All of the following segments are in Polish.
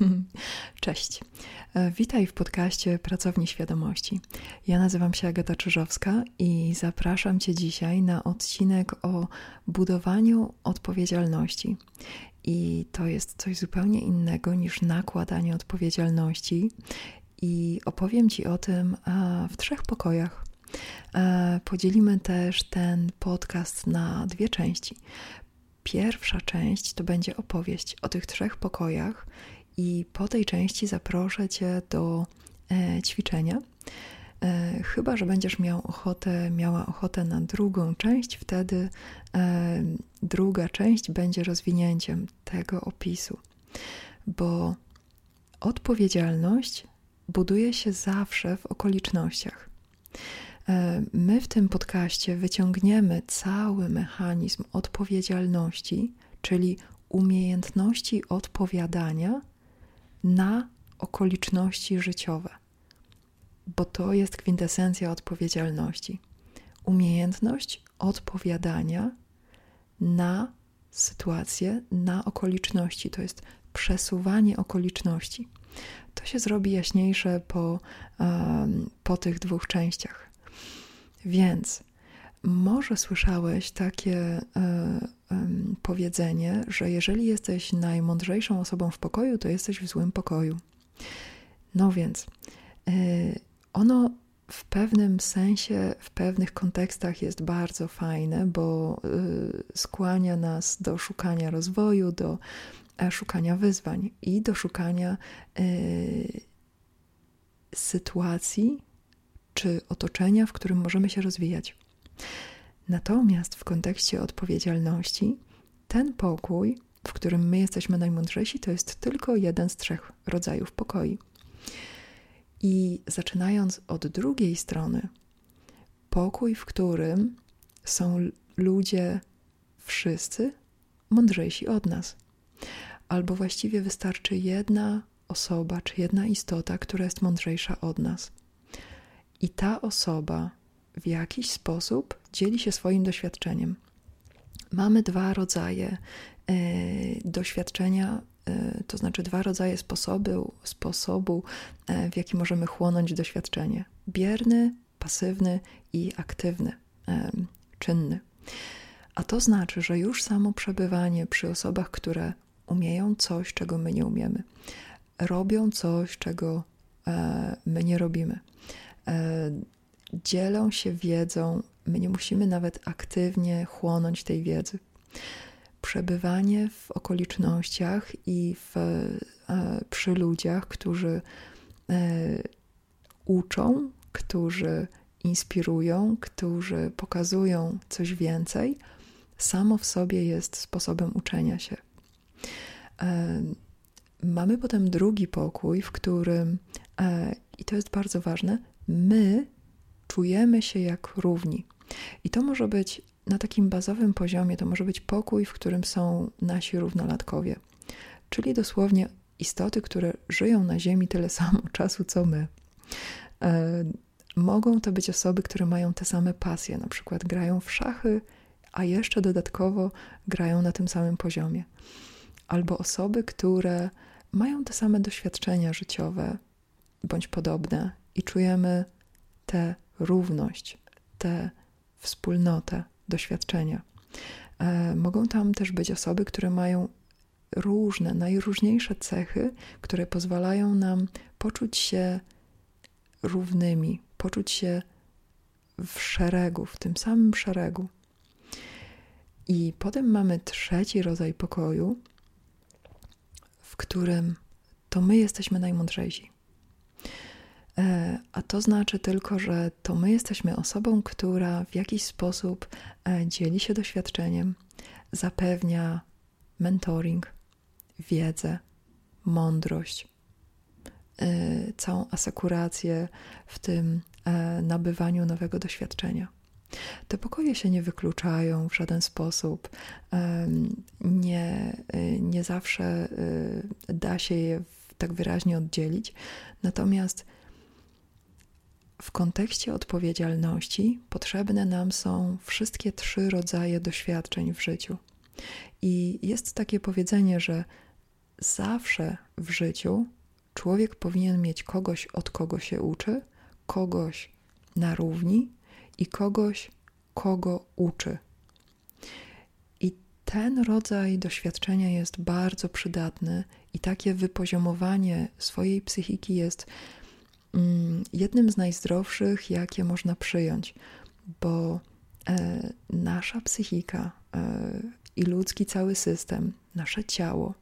Cześć. E, witaj w podcaście Pracowni Świadomości. Ja nazywam się Agata Czyżowska i zapraszam Cię dzisiaj na odcinek o budowaniu odpowiedzialności. I to jest coś zupełnie innego niż nakładanie odpowiedzialności. I opowiem Ci o tym w trzech pokojach. E, podzielimy też ten podcast na dwie części. Pierwsza część to będzie opowieść o tych trzech pokojach, i po tej części zaproszę Cię do e, ćwiczenia. E, chyba, że będziesz miał ochotę, miała ochotę na drugą część, wtedy e, druga część będzie rozwinięciem tego opisu, bo odpowiedzialność buduje się zawsze w okolicznościach. My w tym podcaście wyciągniemy cały mechanizm odpowiedzialności, czyli umiejętności odpowiadania na okoliczności życiowe, bo to jest kwintesencja odpowiedzialności. Umiejętność odpowiadania na sytuacje, na okoliczności, to jest przesuwanie okoliczności. To się zrobi jaśniejsze po, po tych dwóch częściach. Więc może słyszałeś takie e, powiedzenie, że jeżeli jesteś najmądrzejszą osobą w pokoju, to jesteś w złym pokoju. No więc e, ono w pewnym sensie, w pewnych kontekstach jest bardzo fajne, bo e, skłania nas do szukania rozwoju, do szukania wyzwań i do szukania sytuacji czy otoczenia, w którym możemy się rozwijać. Natomiast w kontekście odpowiedzialności, ten pokój, w którym my jesteśmy najmądrzejsi, to jest tylko jeden z trzech rodzajów pokoi. I zaczynając od drugiej strony, pokój, w którym są ludzie wszyscy mądrzejsi od nas. Albo właściwie wystarczy jedna osoba czy jedna istota, która jest mądrzejsza od nas. I ta osoba w jakiś sposób dzieli się swoim doświadczeniem. Mamy dwa rodzaje e, doświadczenia, e, to znaczy dwa rodzaje sposobu, sposobu, e, w jaki możemy chłonąć doświadczenie: bierny, pasywny i aktywny, czynny. A to znaczy, że już samo przebywanie przy osobach, które umieją coś, czego my nie umiemy, robią coś, czego my nie robimy, dzielą się wiedzą, my nie musimy nawet aktywnie chłonąć tej wiedzy. Przebywanie w okolicznościach i w, e, przy ludziach, którzy e, uczą, którzy inspirują, którzy pokazują coś więcej, samo w sobie jest sposobem uczenia się. E, mamy potem drugi pokój, w którym, i to jest bardzo ważne, my czujemy się jak równi. I to może być na takim bazowym poziomie, to może być pokój, w którym są nasi równolatkowie, czyli dosłownie istoty, które żyją na Ziemi tyle samo czasu co my. E, mogą to być osoby, które mają te same pasje, na przykład grają w szachy, a jeszcze dodatkowo grają na tym samym poziomie. Albo osoby, które mają te same doświadczenia życiowe bądź podobne i czujemy tę równość, tę wspólnotę doświadczenia. E, mogą tam też być osoby, które mają różne, najróżniejsze cechy, które pozwalają nam poczuć się równymi, poczuć się w szeregu, w tym samym szeregu. I potem mamy trzeci rodzaj pokoju, w którym to my jesteśmy najmądrzejsi. E, a to znaczy tylko, że to my jesteśmy osobą, która w jakiś sposób e, dzieli się doświadczeniem, zapewnia mentoring, wiedzę, mądrość, e, całą asekurację w tym nabywaniu nowego doświadczenia. Te pokoje się nie wykluczają w żaden sposób. Nie, nie zawsze da się je tak wyraźnie oddzielić. Natomiast w kontekście odpowiedzialności potrzebne nam są wszystkie trzy rodzaje doświadczeń w życiu. I jest takie powiedzenie, że zawsze w życiu człowiek powinien mieć kogoś, od kogo się uczy, kogoś na równi i kogoś, kogo uczy. I ten rodzaj doświadczenia jest bardzo przydatny, i takie wypoziomowanie swojej psychiki jest jednym z najzdrowszych, jakie można przyjąć, bo e, nasza psychika e, i ludzki cały system, nasze ciało,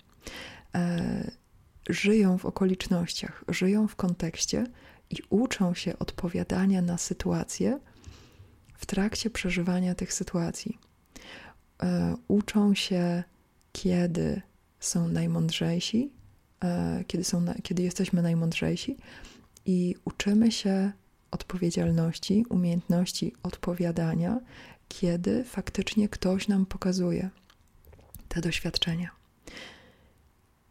e, żyją w okolicznościach, żyją w kontekście i uczą się odpowiadania na sytuacje w trakcie przeżywania tych sytuacji. Uczą się, kiedy są najmądrzejsi, kiedy, są, kiedy jesteśmy najmądrzejsi, i uczymy się odpowiedzialności, umiejętności odpowiadania, kiedy faktycznie ktoś nam pokazuje te doświadczenia.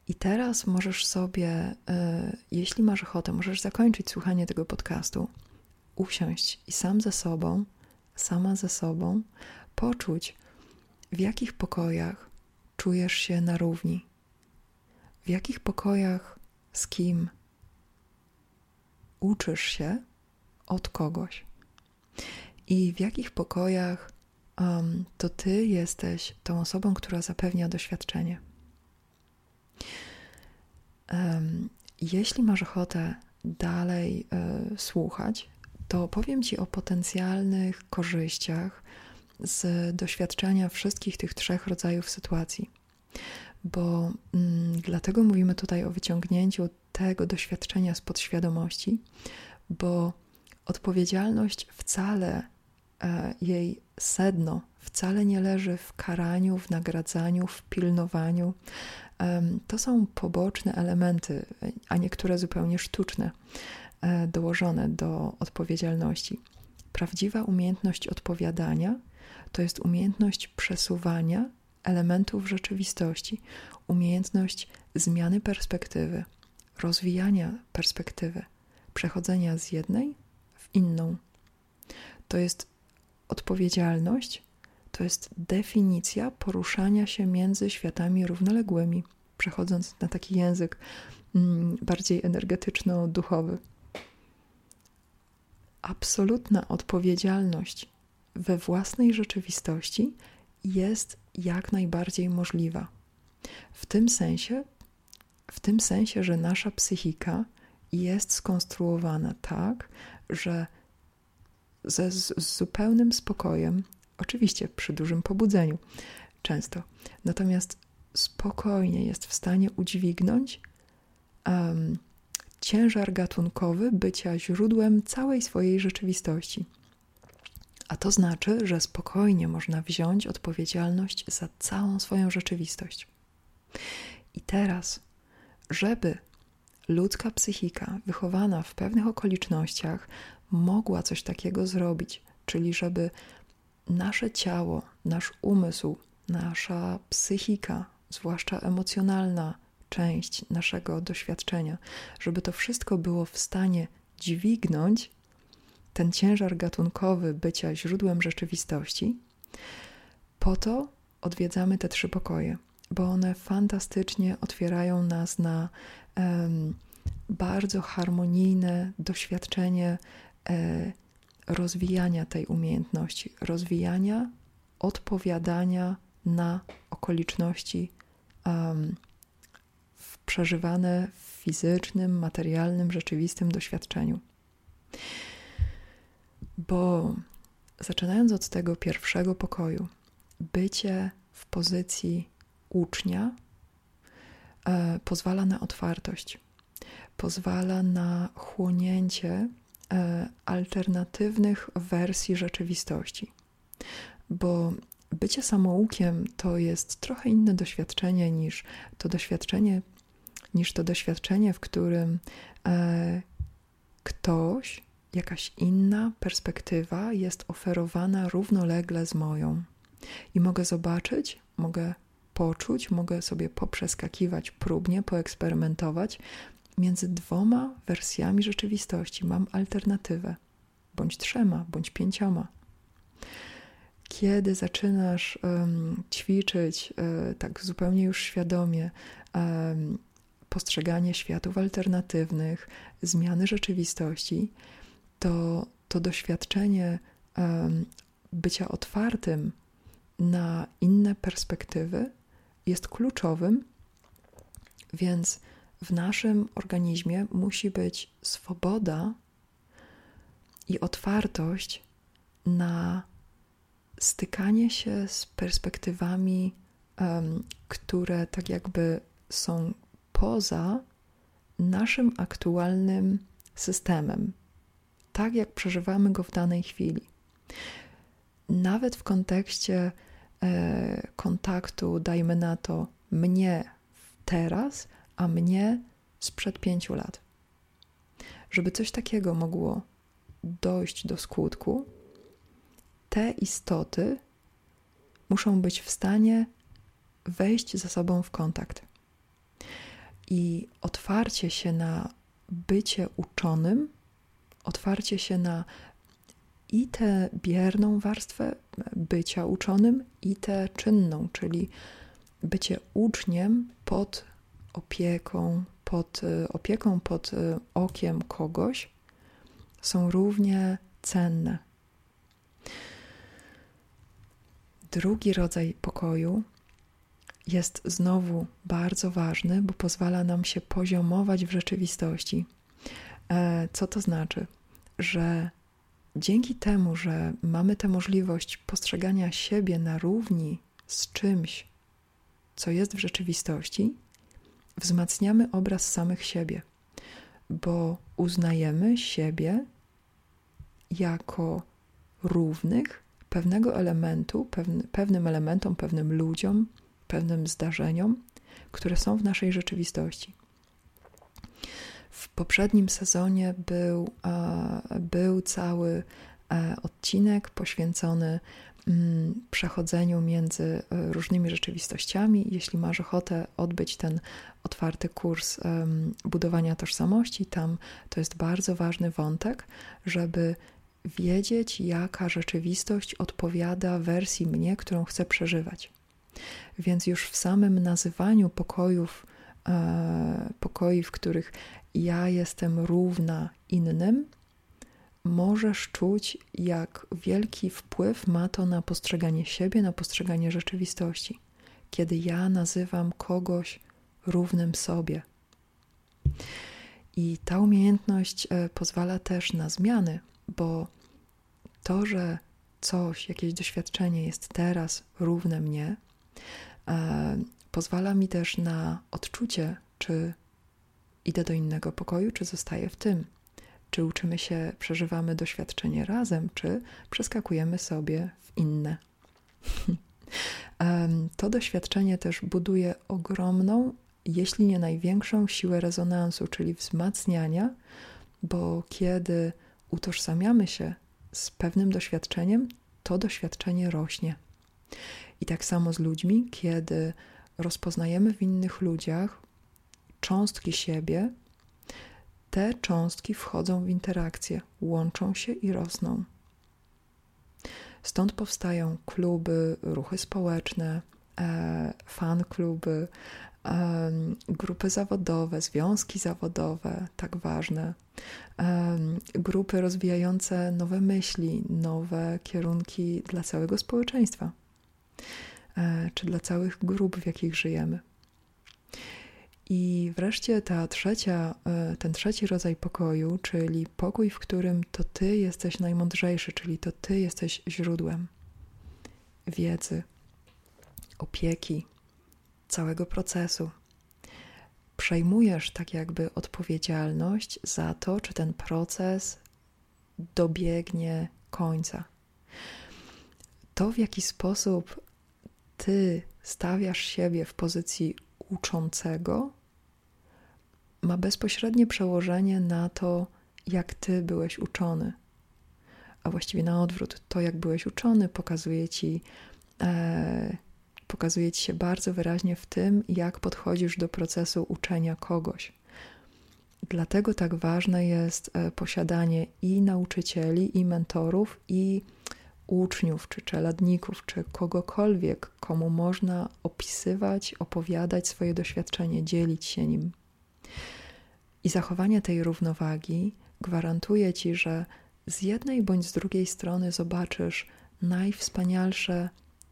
I teraz możesz sobie, e, jeśli masz ochotę, możesz zakończyć słuchanie tego podcastu, usiąść i sam ze sobą, sama ze sobą, poczuć, w jakich pokojach czujesz się na równi, w jakich pokojach z kim uczysz się od kogoś i w jakich pokojach um, to ty jesteś tą osobą, która zapewnia doświadczenie. Jeśli masz ochotę dalej e, słuchać, to powiem Ci o potencjalnych korzyściach z doświadczenia wszystkich tych trzech rodzajów sytuacji. Bo mm, dlatego mówimy tutaj o wyciągnięciu tego doświadczenia z podświadomości, bo odpowiedzialność wcale, e, jej sedno wcale nie leży w karaniu, w nagradzaniu, w pilnowaniu, to są poboczne elementy, a niektóre zupełnie sztuczne, e, dołożone do odpowiedzialności. Prawdziwa umiejętność odpowiadania to jest umiejętność przesuwania elementów rzeczywistości, umiejętność zmiany perspektywy, rozwijania perspektywy, przechodzenia z jednej w inną. To jest odpowiedzialność to jest definicja poruszania się między światami równoległymi, przechodząc na taki język mm, bardziej energetyczno-duchowy. Absolutna odpowiedzialność we własnej rzeczywistości jest jak najbardziej możliwa. W tym sensie, w tym sensie, że nasza psychika jest skonstruowana tak, że ze, z zupełnym spokojem Oczywiście przy dużym pobudzeniu, często. Natomiast spokojnie jest w stanie udźwignąć um, ciężar gatunkowy bycia źródłem całej swojej rzeczywistości. A to znaczy, że spokojnie można wziąć odpowiedzialność za całą swoją rzeczywistość. I teraz, żeby ludzka psychika wychowana w pewnych okolicznościach mogła coś takiego zrobić, czyli żeby nasze ciało, nasz umysł, nasza psychika, zwłaszcza emocjonalna część naszego doświadczenia, żeby to wszystko było w stanie dźwignąć ten ciężar gatunkowy bycia źródłem rzeczywistości, po to odwiedzamy te trzy pokoje, bo one fantastycznie otwierają nas na um, bardzo harmonijne doświadczenie e, rozwijania tej umiejętności, rozwijania odpowiadania na okoliczności um, przeżywane w fizycznym, materialnym, rzeczywistym doświadczeniu. Bo zaczynając od tego pierwszego pokoju, bycie w pozycji ucznia e, pozwala na otwartość, pozwala na chłonięcie E, alternatywnych wersji rzeczywistości. Bo bycie samoukiem to jest trochę inne doświadczenie niż to doświadczenie, niż to doświadczenie, w którym e, ktoś, jakaś inna perspektywa jest oferowana równolegle z moją. I mogę zobaczyć, mogę poczuć, mogę sobie poprzeskakiwać próbnie, poeksperymentować, między dwoma wersjami rzeczywistości mam alternatywę, bądź trzema, bądź pięcioma. kiedy zaczynasz um, ćwiczyć um, tak zupełnie już świadomie um, postrzeganie światów alternatywnych, zmiany rzeczywistości, to to doświadczenie bycia otwartym na inne perspektywy jest kluczowym, więc w naszym organizmie musi być swoboda i otwartość na stykanie się z perspektywami, um, które tak jakby są poza naszym aktualnym systemem, tak jak przeżywamy go w danej chwili. Nawet w kontekście kontaktu, dajmy na to, mnie teraz, a mnie sprzed pięciu lat. Żeby coś takiego mogło dojść do skutku, te istoty muszą być w stanie wejść ze sobą w kontakt. I otwarcie się na bycie uczonym, otwarcie się na i tę bierną warstwę bycia uczonym, i tę czynną, czyli bycie uczniem pod opieką, pod y, opieką, pod y, okiem kogoś, są równie cenne. Drugi rodzaj pokoju jest znowu bardzo ważny, bo pozwala nam się poziomować w rzeczywistości. E, co to znaczy? Że dzięki temu, że mamy tę możliwość postrzegania siebie na równi z czymś, co jest w rzeczywistości, wzmacniamy obraz samych siebie, bo uznajemy siebie jako równych pewnego elementu, pewnym elementom, pewnym ludziom, pewnym zdarzeniom, które są w naszej rzeczywistości. W poprzednim sezonie był, był cały e, odcinek poświęcony mm, przechodzeniu między e, różnymi rzeczywistościami. Jeśli masz ochotę odbyć ten otwarty kurs budowania tożsamości, tam to jest bardzo ważny wątek, żeby wiedzieć, jaka rzeczywistość odpowiada wersji mnie, którą chcę przeżywać. Więc już w samym nazywaniu pokojów, e, pokoi, w których ja jestem równa innym, możesz czuć, jak wielki wpływ ma to na postrzeganie siebie, na postrzeganie rzeczywistości, kiedy ja nazywam kogoś równym sobie. I ta umiejętność e, pozwala też na zmiany, bo to, że coś, jakieś doświadczenie jest teraz równe mnie, e, pozwala mi też na odczucie, czy idę do innego pokoju, czy zostaję w tym. Czy uczymy się, przeżywamy doświadczenie razem, czy przeskakujemy sobie w inne. to doświadczenie też buduje ogromną, jeśli nie największą siłę rezonansu, czyli wzmacniania, bo kiedy utożsamiamy się z pewnym doświadczeniem, to doświadczenie rośnie. I tak samo z ludźmi, kiedy rozpoznajemy w innych ludziach cząstki siebie, te cząstki wchodzą w interakcję, łączą się i rosną. Stąd powstają kluby, ruchy społeczne, e, fan kluby, grupy zawodowe, związki zawodowe, tak ważne, grupy rozwijające nowe myśli, nowe kierunki dla całego społeczeństwa, e, czy dla całych grup, w jakich żyjemy. I wreszcie ta trzecia, e, ten trzeci rodzaj pokoju, czyli pokój, w którym to ty jesteś najmądrzejszy, czyli to ty jesteś źródłem wiedzy, opieki, całego procesu. Przejmujesz tak jakby odpowiedzialność za to, czy ten proces dobiegnie końca. To, w jaki sposób ty stawiasz siebie w pozycji uczącego, ma bezpośrednie przełożenie na to, jak ty byłeś uczony. A właściwie na odwrót, to jak byłeś uczony, pokazuje ci, e, pokazuje ci się bardzo wyraźnie w tym, jak podchodzisz do procesu uczenia kogoś. Dlatego tak ważne jest e, posiadanie i nauczycieli, i mentorów, i uczniów, czy czeladników, czy kogokolwiek, komu można opisywać, opowiadać swoje doświadczenie, dzielić się nim. I zachowanie tej równowagi gwarantuje ci, że z jednej bądź z drugiej strony zobaczysz najwspanialsze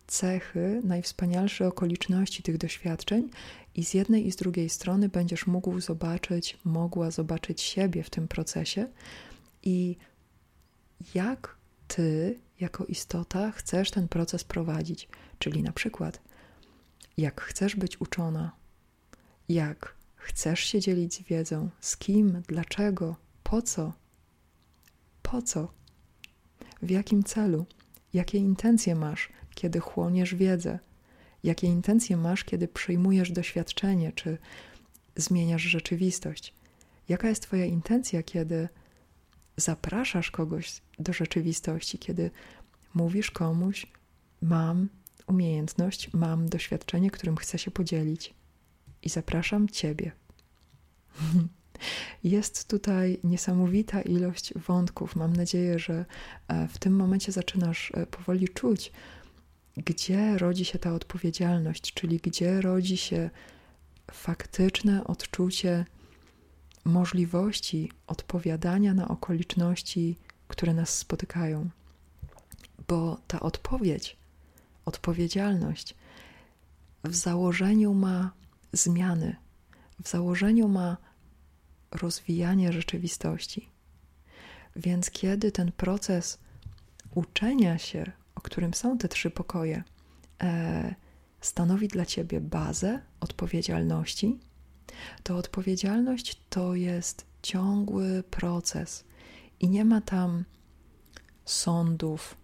cechy, najwspanialsze okoliczności tych doświadczeń, i z jednej i z drugiej strony będziesz mógł zobaczyć, mogła zobaczyć siebie w tym procesie i jak ty, jako istota, chcesz ten proces prowadzić. Czyli na przykład, jak chcesz być uczona, jak chcesz się dzielić z wiedzą, z kim, dlaczego, po co, po co, w jakim celu, jakie intencje masz, kiedy chłoniesz wiedzę, jakie intencje masz, kiedy przyjmujesz doświadczenie czy zmieniasz rzeczywistość. Jaka jest Twoja intencja, kiedy zapraszasz kogoś do rzeczywistości, kiedy mówisz komuś: Mam umiejętność, mam doświadczenie, którym chcę się podzielić i zapraszam Ciebie. Jest tutaj niesamowita ilość wątków. Mam nadzieję, że e, w tym momencie zaczynasz e, powoli czuć, gdzie rodzi się ta odpowiedzialność, czyli gdzie rodzi się faktyczne odczucie możliwości odpowiadania na okoliczności, które nas spotykają. Bo ta odpowiedź, odpowiedzialność w założeniu ma zmiany, w założeniu ma rozwijanie rzeczywistości. Więc kiedy ten proces uczenia się, o którym są te trzy pokoje, e, stanowi dla ciebie bazę odpowiedzialności, to odpowiedzialność to jest ciągły proces i nie ma tam sądów,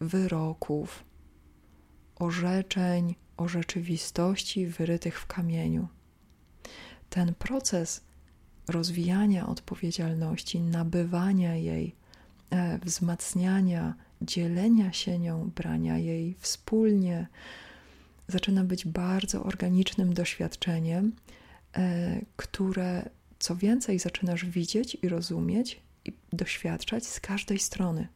wyroków, orzeczeń o rzeczywistości wyrytych w kamieniu. Ten proces rozwijania odpowiedzialności, nabywania jej, e, wzmacniania, dzielenia się nią, brania jej wspólnie, zaczyna być bardzo organicznym doświadczeniem, e, które co więcej zaczynasz widzieć i rozumieć i doświadczać z każdej strony.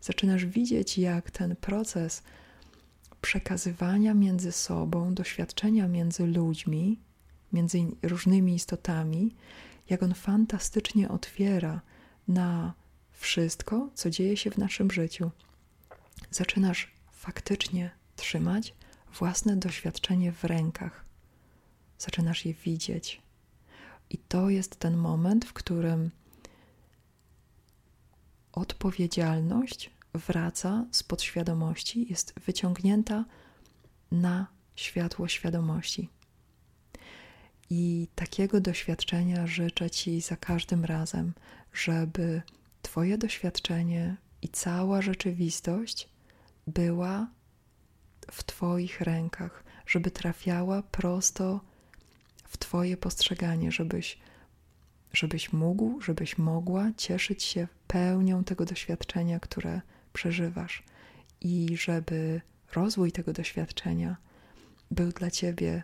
Zaczynasz widzieć, jak ten proces przekazywania między sobą, doświadczenia między ludźmi, między różnymi istotami, jak on fantastycznie otwiera na wszystko, co dzieje się w naszym życiu. Zaczynasz faktycznie trzymać własne doświadczenie w rękach. Zaczynasz je widzieć. I to jest ten moment, w którym odpowiedzialność wraca z podświadomości, jest wyciągnięta na światło świadomości. I takiego doświadczenia życzę Ci za każdym razem, żeby Twoje doświadczenie i cała rzeczywistość była w Twoich rękach, żeby trafiała prosto w Twoje postrzeganie, żebyś, żebyś mógł, żebyś mogła cieszyć się pełnią tego doświadczenia, które przeżywasz, i żeby rozwój tego doświadczenia był dla Ciebie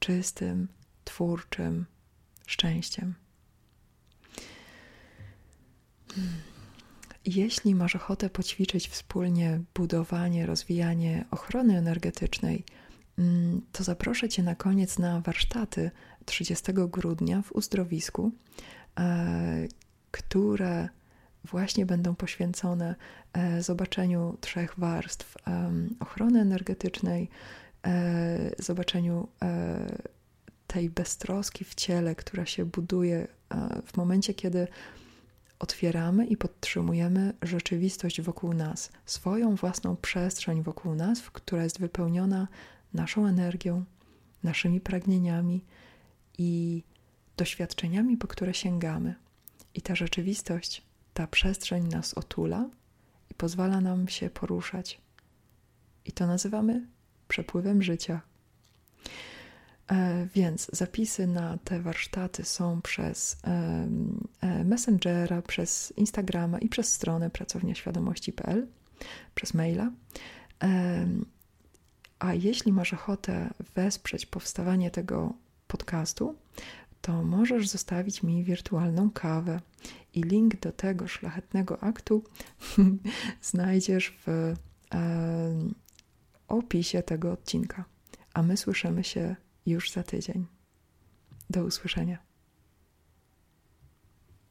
czystym, twórczym szczęściem. Jeśli masz ochotę poćwiczyć wspólnie budowanie, rozwijanie ochrony energetycznej, mm, to zaproszę Cię na koniec na warsztaty 30 grudnia w uzdrowisku, e, które właśnie będą poświęcone e, zobaczeniu trzech warstw ochrony energetycznej, e, zobaczeniu tej beztroski w ciele, która się buduje w momencie, kiedy otwieramy i podtrzymujemy rzeczywistość wokół nas, swoją własną przestrzeń wokół nas, która jest wypełniona naszą energią, naszymi pragnieniami i doświadczeniami, po które sięgamy. I ta rzeczywistość, ta przestrzeń nas otula i pozwala nam się poruszać. I to nazywamy przepływem życia. E, więc zapisy na te warsztaty są przez e, Messengera, przez Instagrama i przez stronę pracowniaświadomości.pl, przez maila. A jeśli masz ochotę wesprzeć powstawanie tego podcastu, to możesz zostawić mi wirtualną kawę. I link do tego szlachetnego aktu znajdziesz w opisie tego odcinka. A my słyszymy się już za tydzień. Do usłyszenia.